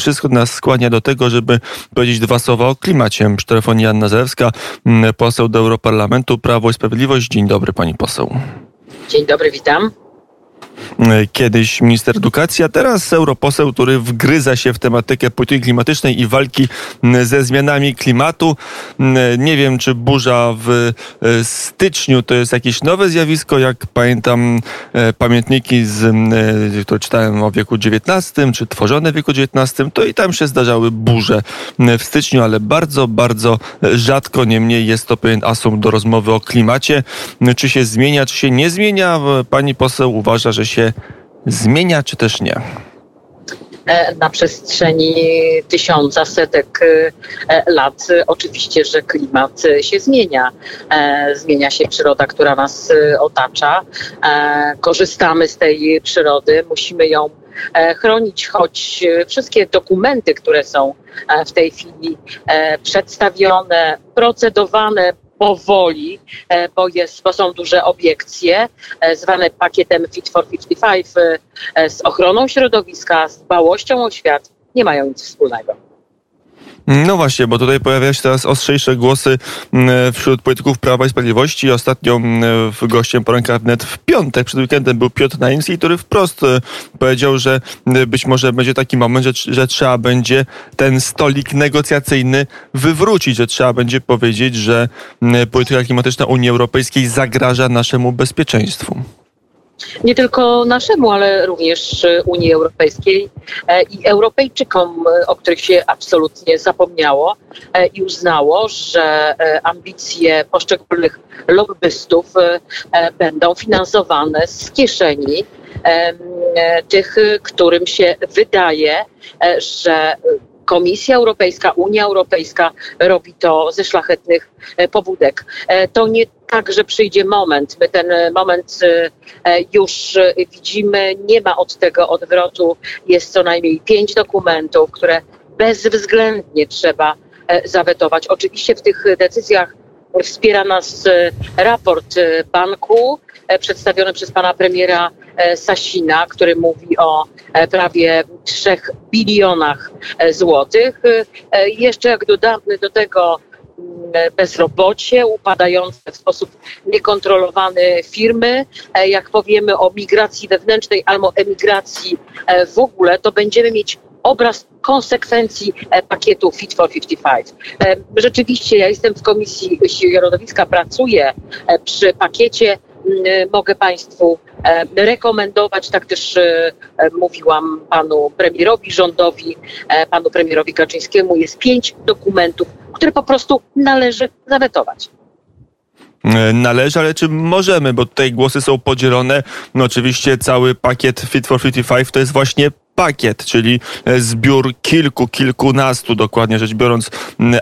wszystko nas skłania do tego, żeby powiedzieć dwa słowa o klimacie. Przy telefonie Anna Zewska, poseł do Europarlamentu, Prawo i Sprawiedliwość. Dzień dobry pani poseł. Dzień dobry, witam. E, kiedyś minister edukacji, a teraz europoseł, który wgryza się w tematykę polityki klimatycznej i walki ze zmianami klimatu. Nie wiem, czy burza w e, styczniu to jest jakieś nowe zjawisko. Jak pamiętam e, pamiętniki, z, które czytałem o wieku XIX, czy tworzone w wieku XIX, to i tam się zdarzały burze w styczniu, ale bardzo, bardzo rzadko. Niemniej jest to pewien asum do rozmowy o klimacie. Czy się zmienia, czy się nie zmienia? Pani poseł uważa, że się zmienia, czy też nie? E, na przestrzeni tysiąca, setek e, lat oczywiście, że klimat się zmienia. E, zmienia się przyroda, która nas otacza. Korzystamy z tej przyrody, musimy ją chronić, choć wszystkie dokumenty, które są w tej chwili przedstawione, procedowane, powoli, e, bo, jest, bo są duże obiekcje, e, zwane pakietem Fit for 55 e, z ochroną środowiska, z dbałością o świat, nie mają nic wspólnego. No właśnie, bo tutaj pojawiają się teraz ostrzejsze głosy mm, wśród polityków Prawa i Sprawiedliwości. Ostatnio mm, gościem poranka wnet w piątek, przed weekendem był Piotr Naimski, który wprost e, powiedział, że mm, być może będzie taki moment, że, że trzeba będzie ten stolik negocjacyjny wywrócić, że trzeba będzie powiedzieć, że polityka klimatyczna Unii Europejskiej zagraża naszemu bezpieczeństwu nie tylko naszemu, ale również Unii Europejskiej e, i Europejczykom, e, o których się absolutnie zapomniało e, i uznało, że ambicje poszczególnych lobbystów będą finansowane z kieszeni tych, którym się wydaje, że Komisja Europejska, Unia Europejska robi to ze szlachetnych e, pobudek. E, to nie tak, że przyjdzie moment. My ten e, moment już widzimy, nie ma od tego odwrotu. Jest co najmniej pięć dokumentów, które bezwzględnie trzeba zawetować. Oczywiście w tych decyzjach wspiera nas raport banku przedstawiony przez pana premiera Sasina, który mówi o prawie 3 bilionach złotych. Jeszcze jak dodamy do tego mm, bezrobocie, upadające w sposób niekontrolowany firmy. Jak powiemy o migracji wewnętrznej albo emigracji w ogóle, to będziemy mieć obraz konsekwencji e, pakietu Fit for 55. E, rzeczywiście ja jestem w Komisji Środowiska, pracuję e, przy pakiecie mogę Państwu rekomendować, tak też mówiłam panu premierowi, rządowi, panu premierowi Kaczyńskiemu, jest pięć dokumentów, które po prostu należy zawetować należy, ale czy możemy, bo tutaj głosy są podzielone. No oczywiście cały pakiet Fit for 55 to jest właśnie pakiet, czyli e, zbiór kilku, kilkunastu dokładnie rzecz biorąc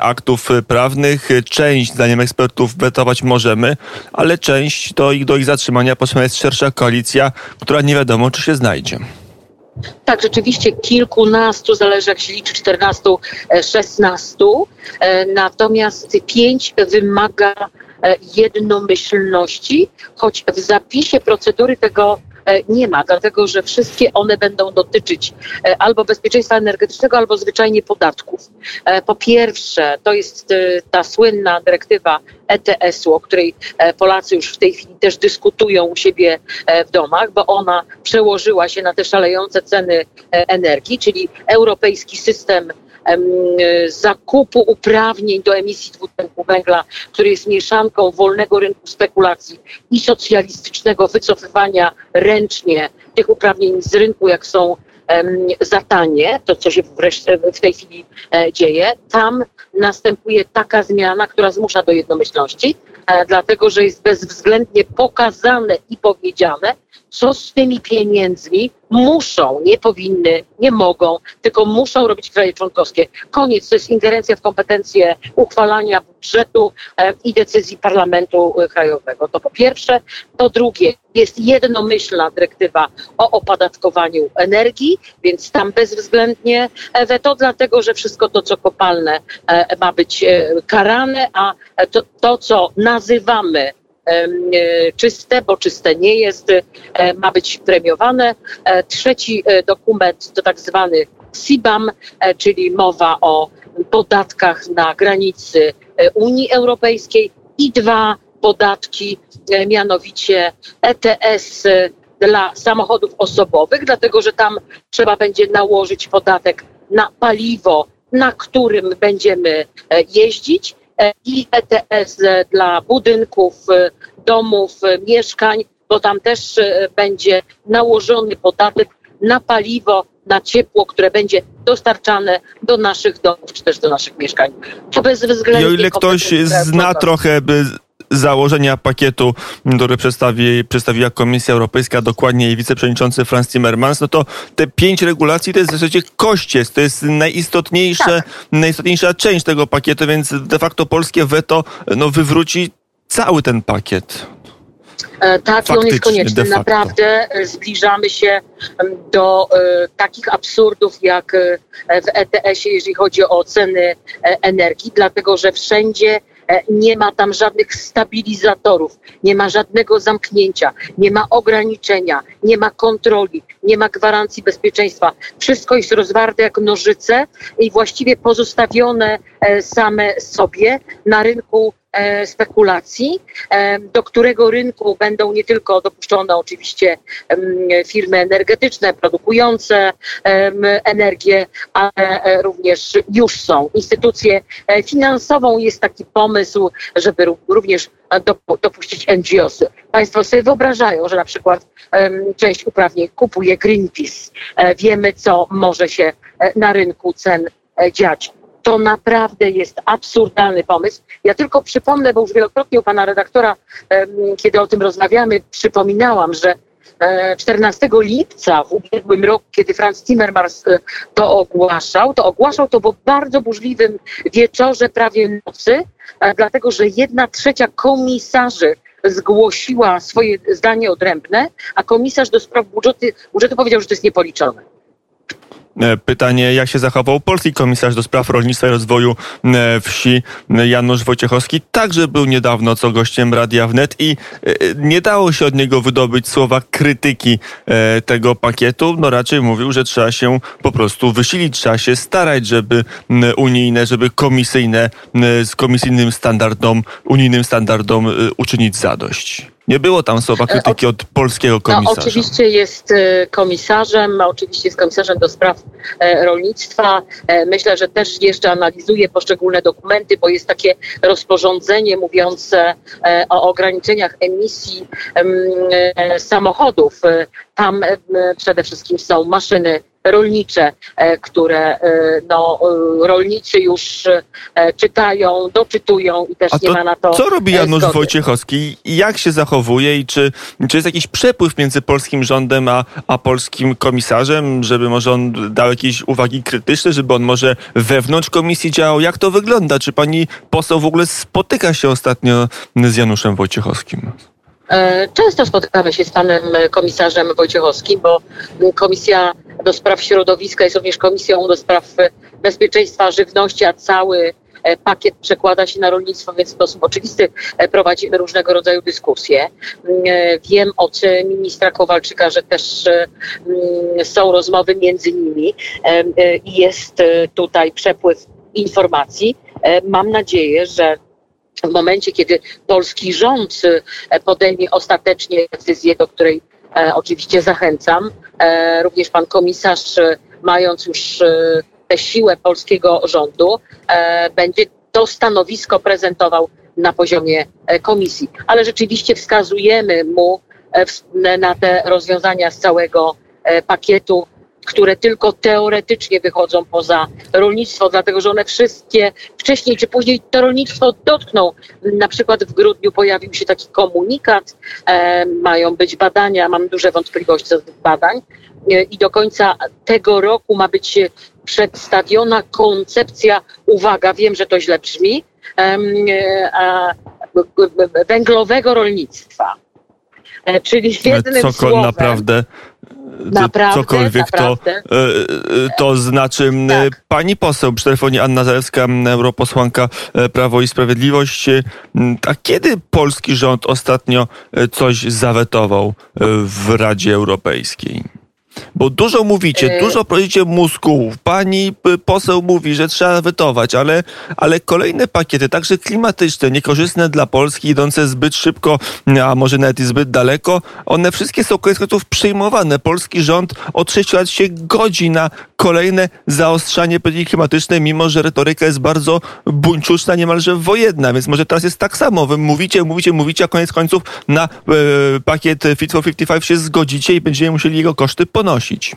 aktów e, prawnych. Część, zdaniem ekspertów, wetować możemy, ale część to ich, do ich zatrzymania potrzebna jest szersza koalicja, która nie wiadomo, czy się znajdzie. Tak, rzeczywiście kilkunastu, zależy jak się liczy, 14, 16. E, natomiast pięć wymaga jednomyślności, choć w zapisie procedury tego nie ma, dlatego że wszystkie one będą dotyczyć e, albo bezpieczeństwa energetycznego, albo zwyczajnie podatków. E, po pierwsze, to jest ta słynna dyrektywa ETS-u, o której Polacy już w tej chwili też dyskutują u siebie w domach, bo ona przełożyła się na te szalejące ceny energii, czyli europejski system zakupu uprawnień do emisji dwutlenku węgla, który jest mieszanką wolnego rynku spekulacji i socjalistycznego wycofywania ręcznie tych uprawnień z rynku, jak są za tanie, to co się wreszcie w tej chwili e, dzieje, tam następuje taka zmiana, która zmusza do jednomyślności, e, dlatego że jest bezwzględnie pokazane i powiedziane, co z tymi pieniędzmi muszą, nie powinny, nie mogą, tylko muszą robić kraje członkowskie. Koniec, to jest ingerencja w kompetencje uchwalania budżetu e, i decyzji Parlamentu e, Krajowego. To po pierwsze. Po drugie, jest jednomyślna dyrektywa o opodatkowaniu energii, więc tam bezwzględnie weto, dlatego że wszystko to, co kopalne, e, ma być karane, a to, to co nazywamy E, czyste, bo czyste nie jest, e, ma być premiowane. E, trzeci dokument to tak zwany CBAM, czyli mowa o podatkach na granicy Unii Europejskiej i dwa podatki, mianowicie ETS dla samochodów osobowych, dlatego że tam trzeba będzie nałożyć podatek na paliwo, na którym będziemy jeździć i ETS dla budynków, domów, mieszkań, bo tam też e, będzie nałożony podatek na paliwo, na ciepło, które będzie dostarczane do naszych domów czy też do naszych mieszkań. To bezwzględnie. I o ile ktoś zna trochę założenia pakietu, który przedstawi, przedstawiła Komisja Europejska, dokładnie jej wiceprzewodniczący Franz Timmermans, no to te pięć regulacji to jest w zasadzie kościec, to jest najistotniejsze, tak. najistotniejsza część tego pakietu, więc de facto polskie weto no, wywróci cały ten pakiet. E, tak, i on jest konieczny. Naprawdę e, zbliżamy się do e, takich absurdów jak w ETS-ie, jeżeli chodzi o ceny energii, dlatego że wszędzie nie ma tam żadnych stabilizatorów, nie ma żadnego zamknięcia, nie ma ograniczenia, nie ma kontroli, nie ma gwarancji bezpieczeństwa. Wszystko jest rozwarte jak nożyce i właściwie pozostawione same sobie na rynku E, spekulacji, e, do którego rynku będą nie tylko dopuszczone oczywiście firmy energetyczne produkujące energię, ale e, również już są. Instytucje finansową jest taki pomysł, żeby również dopuścić NGOsy. Państwo sobie wyobrażają, że na przykład część uprawnień kupuje Greenpeace. Wiemy, co może się na rynku cen dziać to naprawdę jest absurdalny pomysł. Ja tylko przypomnę, bo już wielokrotnie u pana redaktora, kiedy o tym rozmawiamy, przypominałam, że 14 e, lipca w ubiegłym roku, kiedy Franz Timmermans e, to ogłaszał, to ogłaszał to po bardzo burzliwym wieczorze, prawie nocy, e, dlatego że jedna trzecia komisarzy zgłosiła swoje zdanie odrębne, a komisarz do spraw budżetu, budżetu powiedział, że to jest niepoliczone. E, pytanie, jak się zachował polski komisarz do spraw rolnictwa i rozwoju e, wsi Janusz Wojciechowski. Także był niedawno co gościem Radia Wnet i e, nie dało się od niego wydobyć słowa krytyki tego pakietu. No raczej mówił, że trzeba się po prostu wysilić, trzeba się starać, żeby unijne, żeby komisyjne z komisyjnym standardom, unijnym standardom uczynić zadość. Nie było tam słowa e, krytyki od polskiego no, komisarza. No, oczywiście jest e, komisarzem, oczywiście jest komisarzem do spraw e, rolnictwa. Myślę, że też jeszcze analizuje poszczególne dokumenty, bo jest takie rozporządzenie mówiące o ograniczeniach emisji samochodów. Tam przede wszystkim są maszyny rolnicze, e, które e, no, e, rolnicy już czytają, doczytują i też nie ma na to. Co robi Janusz zgody. Wojciechowski? Jak się zachowuje i czy, czy jest jakiś przepływ między polskim rządem a, a polskim komisarzem, żeby może on dał jakieś uwagi krytyczne, żeby on może wewnątrz komisji działał? Jak to wygląda? Czy pani poseł w ogóle spotyka się ostatnio z Januszem Wojciechowskim? Często spotykamy się z panem komisarzem Wojciechowskim, bo komisja do spraw środowiska, jest również Komisją do spraw bezpieczeństwa żywności, a cały e, pakiet przekłada się na rolnictwo, więc w sposób oczywisty e, prowadzimy różnego rodzaju dyskusje. Mm, e, wiem od ministra Kowalczyka, że też mm, są rozmowy między nimi i jest tutaj przepływ informacji. Mam nadzieję, że w momencie, kiedy polski rząd podejmie ostatecznie decyzję, do której oczywiście zachęcam, E, również pan komisarz, e, mając już e, tę siłę polskiego rządu, będzie to stanowisko prezentował na poziomie komisji. Ale rzeczywiście wskazujemy mu na te rozwiązania z całego pakietu które tylko teoretycznie wychodzą poza rolnictwo, dlatego że one wszystkie wcześniej czy później to rolnictwo dotkną. Na przykład w grudniu pojawił się taki komunikat, e, mają być badania, mam duże wątpliwości co do tych badań e, i do końca tego roku ma być przedstawiona koncepcja, uwaga, wiem, że to źle brzmi, e, węglowego rolnictwa. E, czyli jednym Cokol słowem, naprawdę Naprawdę, cokolwiek naprawdę. To, e, e, to znaczy. Tak. Pani poseł przy telefonie Anna Zalewska, europosłanka Prawo i Sprawiedliwość. A kiedy polski rząd ostatnio coś zawetował w Radzie Europejskiej? Bo dużo mówicie, e... dużo prosicie mózgów. Pani poseł mówi, że trzeba wytować, ale, ale kolejne pakiety, także klimatyczne, niekorzystne dla Polski, idące zbyt szybko, a może nawet i zbyt daleko, one wszystkie są koniec końców przyjmowane. Polski rząd od 6 lat się godzi na kolejne zaostrzanie polityki klimatycznej, mimo że retoryka jest bardzo buńczuczna, niemalże wojenna. Więc może teraz jest tak samo. Wy mówicie, mówicie, mówicie, a koniec końców na e, pakiet Fit for 55 się zgodzicie i będziemy musieli jego koszty ponosić. E,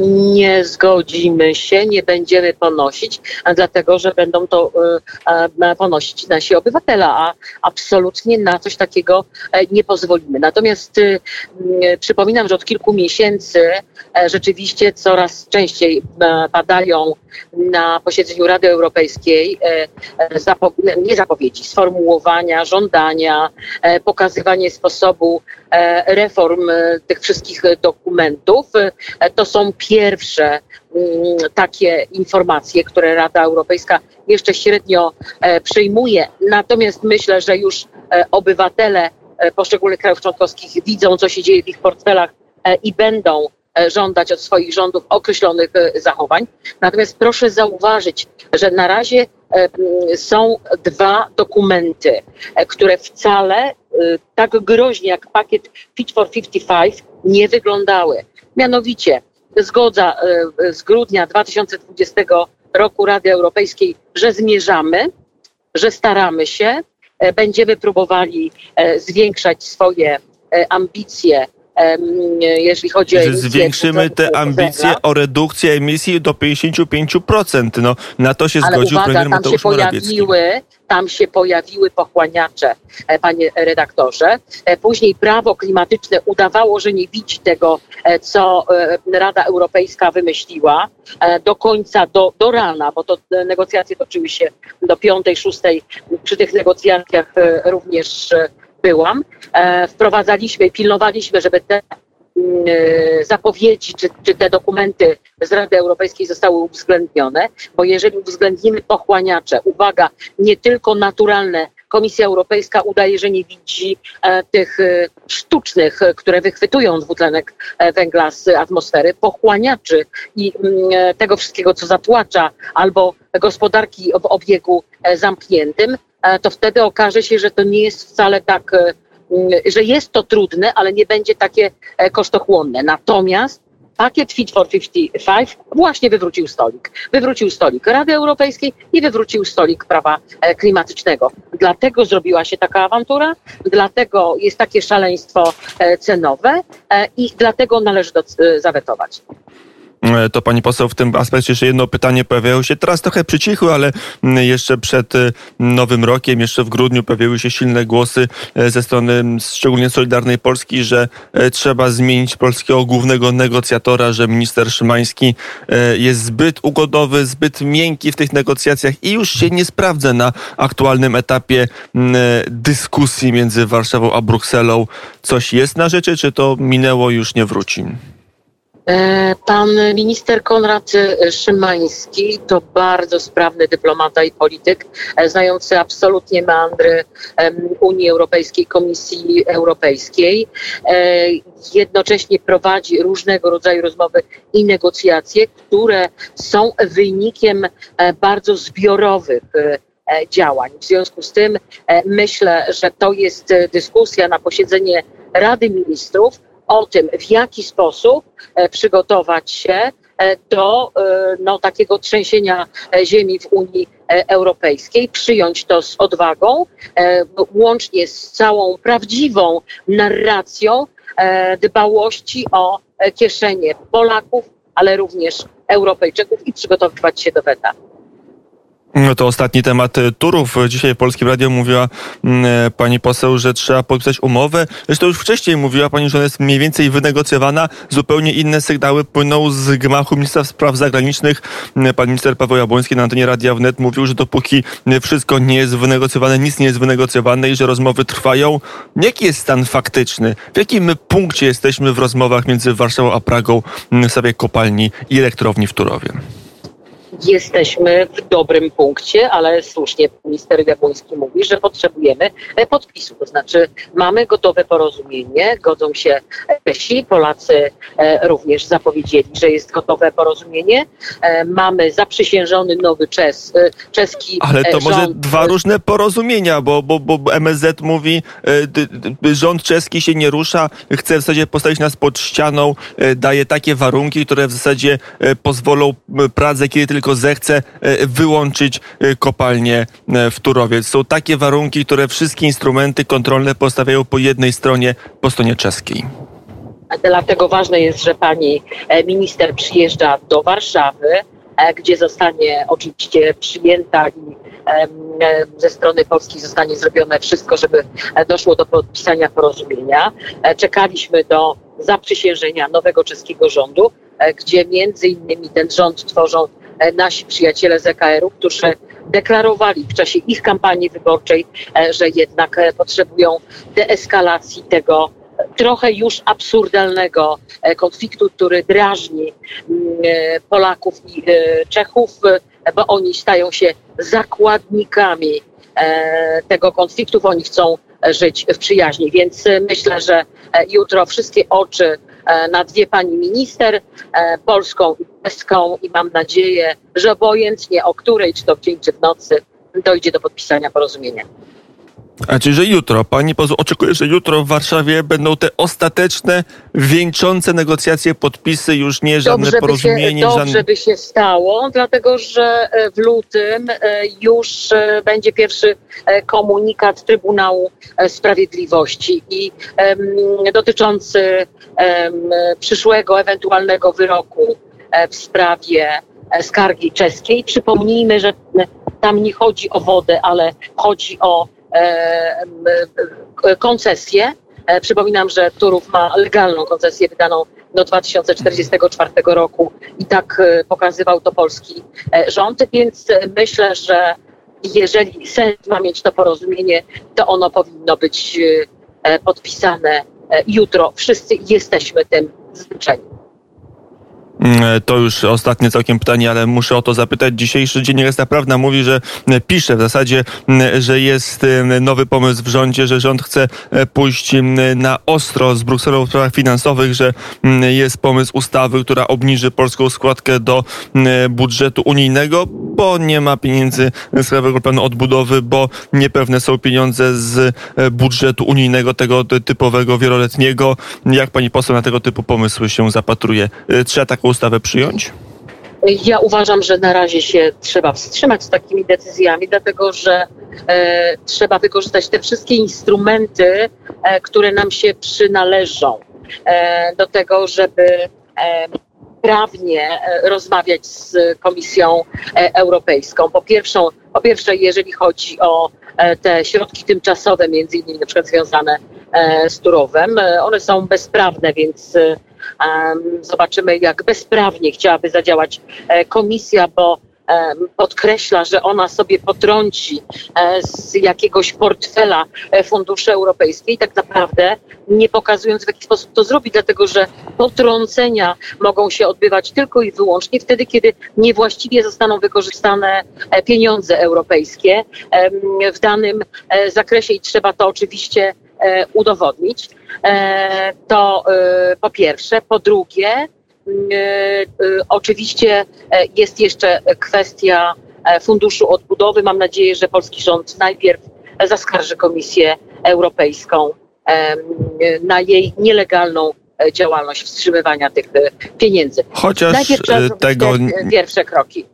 nie zgodzimy się, nie będziemy ponosić, dlatego że będą to e, ponosić nasi obywatele, a absolutnie na coś takiego e, nie pozwolimy. Natomiast przypominam, że od kilku miesięcy rzeczywiście coraz częściej padają na posiedzeniu Rady Europejskiej nie zapowiedzi, sformułowania, żądania, pokazywanie sposobu reform tych wszystkich dokumentów. To są pierwsze mm, takie informacje, które Rada Europejska jeszcze średnio e, przyjmuje. Natomiast myślę, że już e, obywatele e, poszczególnych krajów członkowskich widzą, co się dzieje w ich portfelach i będą żądać od swoich rządów określonych zachowań. Natomiast proszę zauważyć, że na razie są dwa dokumenty, które wcale tak groźnie jak pakiet Fit for 55 nie wyglądały. Mianowicie zgodza e, z grudnia 2020 roku Rady Europejskiej, że zmierzamy, że staramy się, e, będziemy próbowali e, zwiększać swoje ambicje jeżeli chodzi o zwiększymy te ambicje o redukcję emisji do 55%. No, na to się Ale zgodził uwaga, premier tam się pojawiły, tam się pojawiły pochłaniacze, e, panie redaktorze. E, później prawo klimatyczne udawało, że nie widzi tego, e, co Rada Europejska wymyśliła do końca, do, do rana, bo to negocjacje toczyły się do piątej, szóstej. Przy tych negocjacjach również byłam, e, wprowadzaliśmy, pilnowaliśmy, żeby te mm, e, zapowiedzi czy, czy te dokumenty z Rady Europejskiej zostały uwzględnione, bo jeżeli uwzględnimy pochłaniacze, uwaga, nie tylko naturalne, Komisja Europejska udaje, że nie widzi e, tych sztucznych, które wychwytują dwutlenek węgla z atmosfery, pochłaniaczy i mm, tego wszystkiego, co zatłacza, albo gospodarki w obiegu zamkniętym, to wtedy okaże się, że to nie jest wcale tak, e, mm, że jest to trudne, ale nie będzie takie e, kosztochłonne. Natomiast pakiet Fit for 55 właśnie wywrócił stolik. Wywrócił stolik Rady Europejskiej i wywrócił stolik prawa klimatycznego. Dlatego zrobiła się taka awantura, dlatego jest takie szaleństwo cenowe i dlatego należy to zawetować. E, to pani poseł w tym aspekcie jeszcze jedno pytanie pojawiało się teraz trochę przycichły, ale jeszcze przed e, nowym rokiem, jeszcze w grudniu pojawiły się silne głosy e, ze strony szczególnie Solidarnej Polski, że trzeba zmienić polskiego głównego negocjatora, że minister Szymański jest zbyt ugodowy, zbyt miękki w tych negocjacjach i już się nie sprawdza na aktualnym etapie dyskusji między Warszawą a Brukselą. Coś jest na rzeczy, czy to minęło już nie wróci? E, pan minister Konrad Szymański to bardzo sprawny dyplomata i polityk, e, znający absolutnie meandry Unii Europejskiej, Komisji Europejskiej. E, jednocześnie prowadzi różnego rodzaju rozmowy i negocjacje, które są wynikiem bardzo zbiorowych działań. W związku z tym myślę, że to jest dyskusja na posiedzenie Rady Ministrów, o tym, w jaki sposób e, przygotować się e, do e, no, takiego trzęsienia ziemi w Unii Europejskiej, przyjąć to z odwagą, łącznie z całą prawdziwą narracją dbałości o kieszenie Polaków, ale również Europejczyków i przygotowywać się do weta. No to ostatni temat e, turów. Dzisiaj w Polskim Radio mówiła mm, e, pani poseł, że trzeba podpisać umowę. Zresztą już wcześniej mówiła pani, że ona jest mniej więcej wynegocjowana. Zupełnie inne sygnały płyną z gmachu Ministerstwa Spraw Zagranicznych. Mm, pan minister Paweł Jabłoński na antenie Radia Wnet mówił, że dopóki wszystko nie jest wynegocjowane, nic nie jest wynegocjowane i że rozmowy trwają. Jaki jest stan faktyczny? W jakim punkcie jesteśmy w rozmowach między Warszawą a Pragą mm, w sprawie kopalni i elektrowni w Turowie? Jesteśmy w dobrym punkcie, ale słusznie minister Jabłoński mówi, że potrzebujemy e, podpisu. To znaczy mamy gotowe porozumienie, godzą się Czesi, Polacy e, również zapowiedzieli, że jest gotowe porozumienie. E, mamy zaprzysiężony nowy czes, czeski Ale to rząd. może dwa różne porozumienia, bo, bo, bo MSZ mówi, rząd czeski się nie rusza, chce w zasadzie postawić nas pod ścianą, daje takie warunki, które w zasadzie pozwolą Pradze, kiedy tylko zechce e, wyłączyć e, kopalnię e, w Turowie. Są takie warunki, które wszystkie instrumenty kontrolne postawiają po jednej stronie, po stronie czeskiej. Dlatego ważne jest, że pani minister przyjeżdża do Warszawy, gdzie zostanie oczywiście przyjęta i ze strony Polski zostanie zrobione wszystko, żeby doszło do podpisania porozumienia. Czekaliśmy do zaprzysiężenia nowego czeskiego rządu, gdzie między innymi ten rząd tworzą nasi przyjaciele z EKR-u, którzy deklarowali w czasie ich kampanii wyborczej, e, że jednak e, potrzebują deeskalacji tego trochę już absurdalnego konfliktu, który drażni mm, Polaków i Czechów, bo oni stają się zakładnikami tego konfliktu, oni chcą żyć w przyjaźni. Więc myślę, że jutro wszystkie oczy E, na dwie pani minister, e, polską i czeską i mam nadzieję, że obojętnie o której, czy to w dzień, czy w nocy, dojdzie do podpisania porozumienia. A czyli, że jutro, pani poseł oczekuje, że jutro w Warszawie będą te ostateczne, wieńczące negocjacje, podpisy, już nie żadne dobrze porozumienie. By się, dobrze żadne... by się stało, dlatego że e, w lutym już będzie pierwszy komunikat Trybunału Sprawiedliwości i um, dotyczący przyszłego ewentualnego wyroku e, w sprawie e, skargi czeskiej. Przypomnijmy, że tam nie chodzi o wodę, ale chodzi o e, koncesję. Przypominam, że Turów ma legalną koncesję wydaną do 2044 roku i tak pokazywał to polski rząd, więc myślę, że jeżeli sens ma mieć to porozumienie, to ono powinno być podpisane E, jutro. Wszyscy jesteśmy tym zmęczeni. Mm, e, to już ostatnie całkiem pytanie, ale muszę o to zapytać. Dzisiejszy Dziennik Prawna mówi, że e, pisze w zasadzie, że jest nowy pomysł w rządzie, że rząd chce pójść na ostro z Brukselą w sprawach finansowych, że jest pomysł ustawy, która obniży polską składkę do budżetu unijnego, bo nie ma pieniędzy z Krajowego Planu Odbudowy, bo niepewne są pieniądze z budżetu unijnego, tego typowego, wieloletniego. Jak pani poseł na tego typu pomysły się zapatruje? Trzeba taką ustawę przyjąć? Ja uważam, że na razie się trzeba wstrzymać z takimi decyzjami, dlatego że e, trzeba wykorzystać te wszystkie instrumenty, e, które nam się przynależą e, do tego, żeby e, prawnie e, rozmawiać z Komisją e, Europejską. Po, pierwszą, po pierwsze, jeżeli chodzi o te środki tymczasowe, między innymi na przykład związane z Turowem, one są bezprawne, więc Zobaczymy, jak bezprawnie chciałaby zadziałać e, komisja, bo podkreśla, że ona sobie potrąci e, z jakiegoś portfela e, funduszy europejskich, tak naprawdę nie pokazując w jaki sposób to zrobi, dlatego że potrącenia mogą się odbywać tylko i wyłącznie wtedy, kiedy niewłaściwie zostaną wykorzystane pieniądze europejskie w danym zakresie i trzeba to oczywiście E, udowodnić. E, to e, po pierwsze. Po drugie, oczywiście jest jeszcze kwestia Funduszu Odbudowy. Mam nadzieję, że polski rząd najpierw zaskarży Komisję Europejską na jej nielegalną działalność wstrzymywania tych pieniędzy. Chociaż najpierw tego... pierwsze kroki.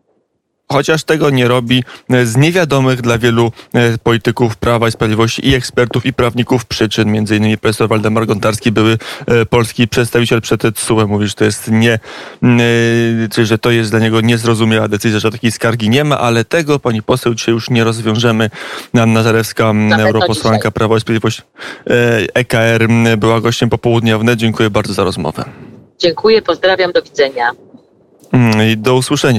Chociaż tego nie robi e, z niewiadomych dla wielu e, polityków Prawa i Sprawiedliwości i ekspertów i prawników przyczyn. Między innymi profesor Waldemar Gontarski, były e, polski przedstawiciel przed TSUE, mówi, że to jest nie, czyli że to jest dla niego niezrozumiała decyzja, że takiej skargi nie ma, ale tego pani poseł dzisiaj już nie rozwiążemy. Anna Zalewska, europosłanka Prawa i Sprawiedliwości EKR była gościem popołudnia wnet. Dziękuję bardzo za rozmowę. Dziękuję, pozdrawiam, do widzenia. Mm, I do usłyszenia.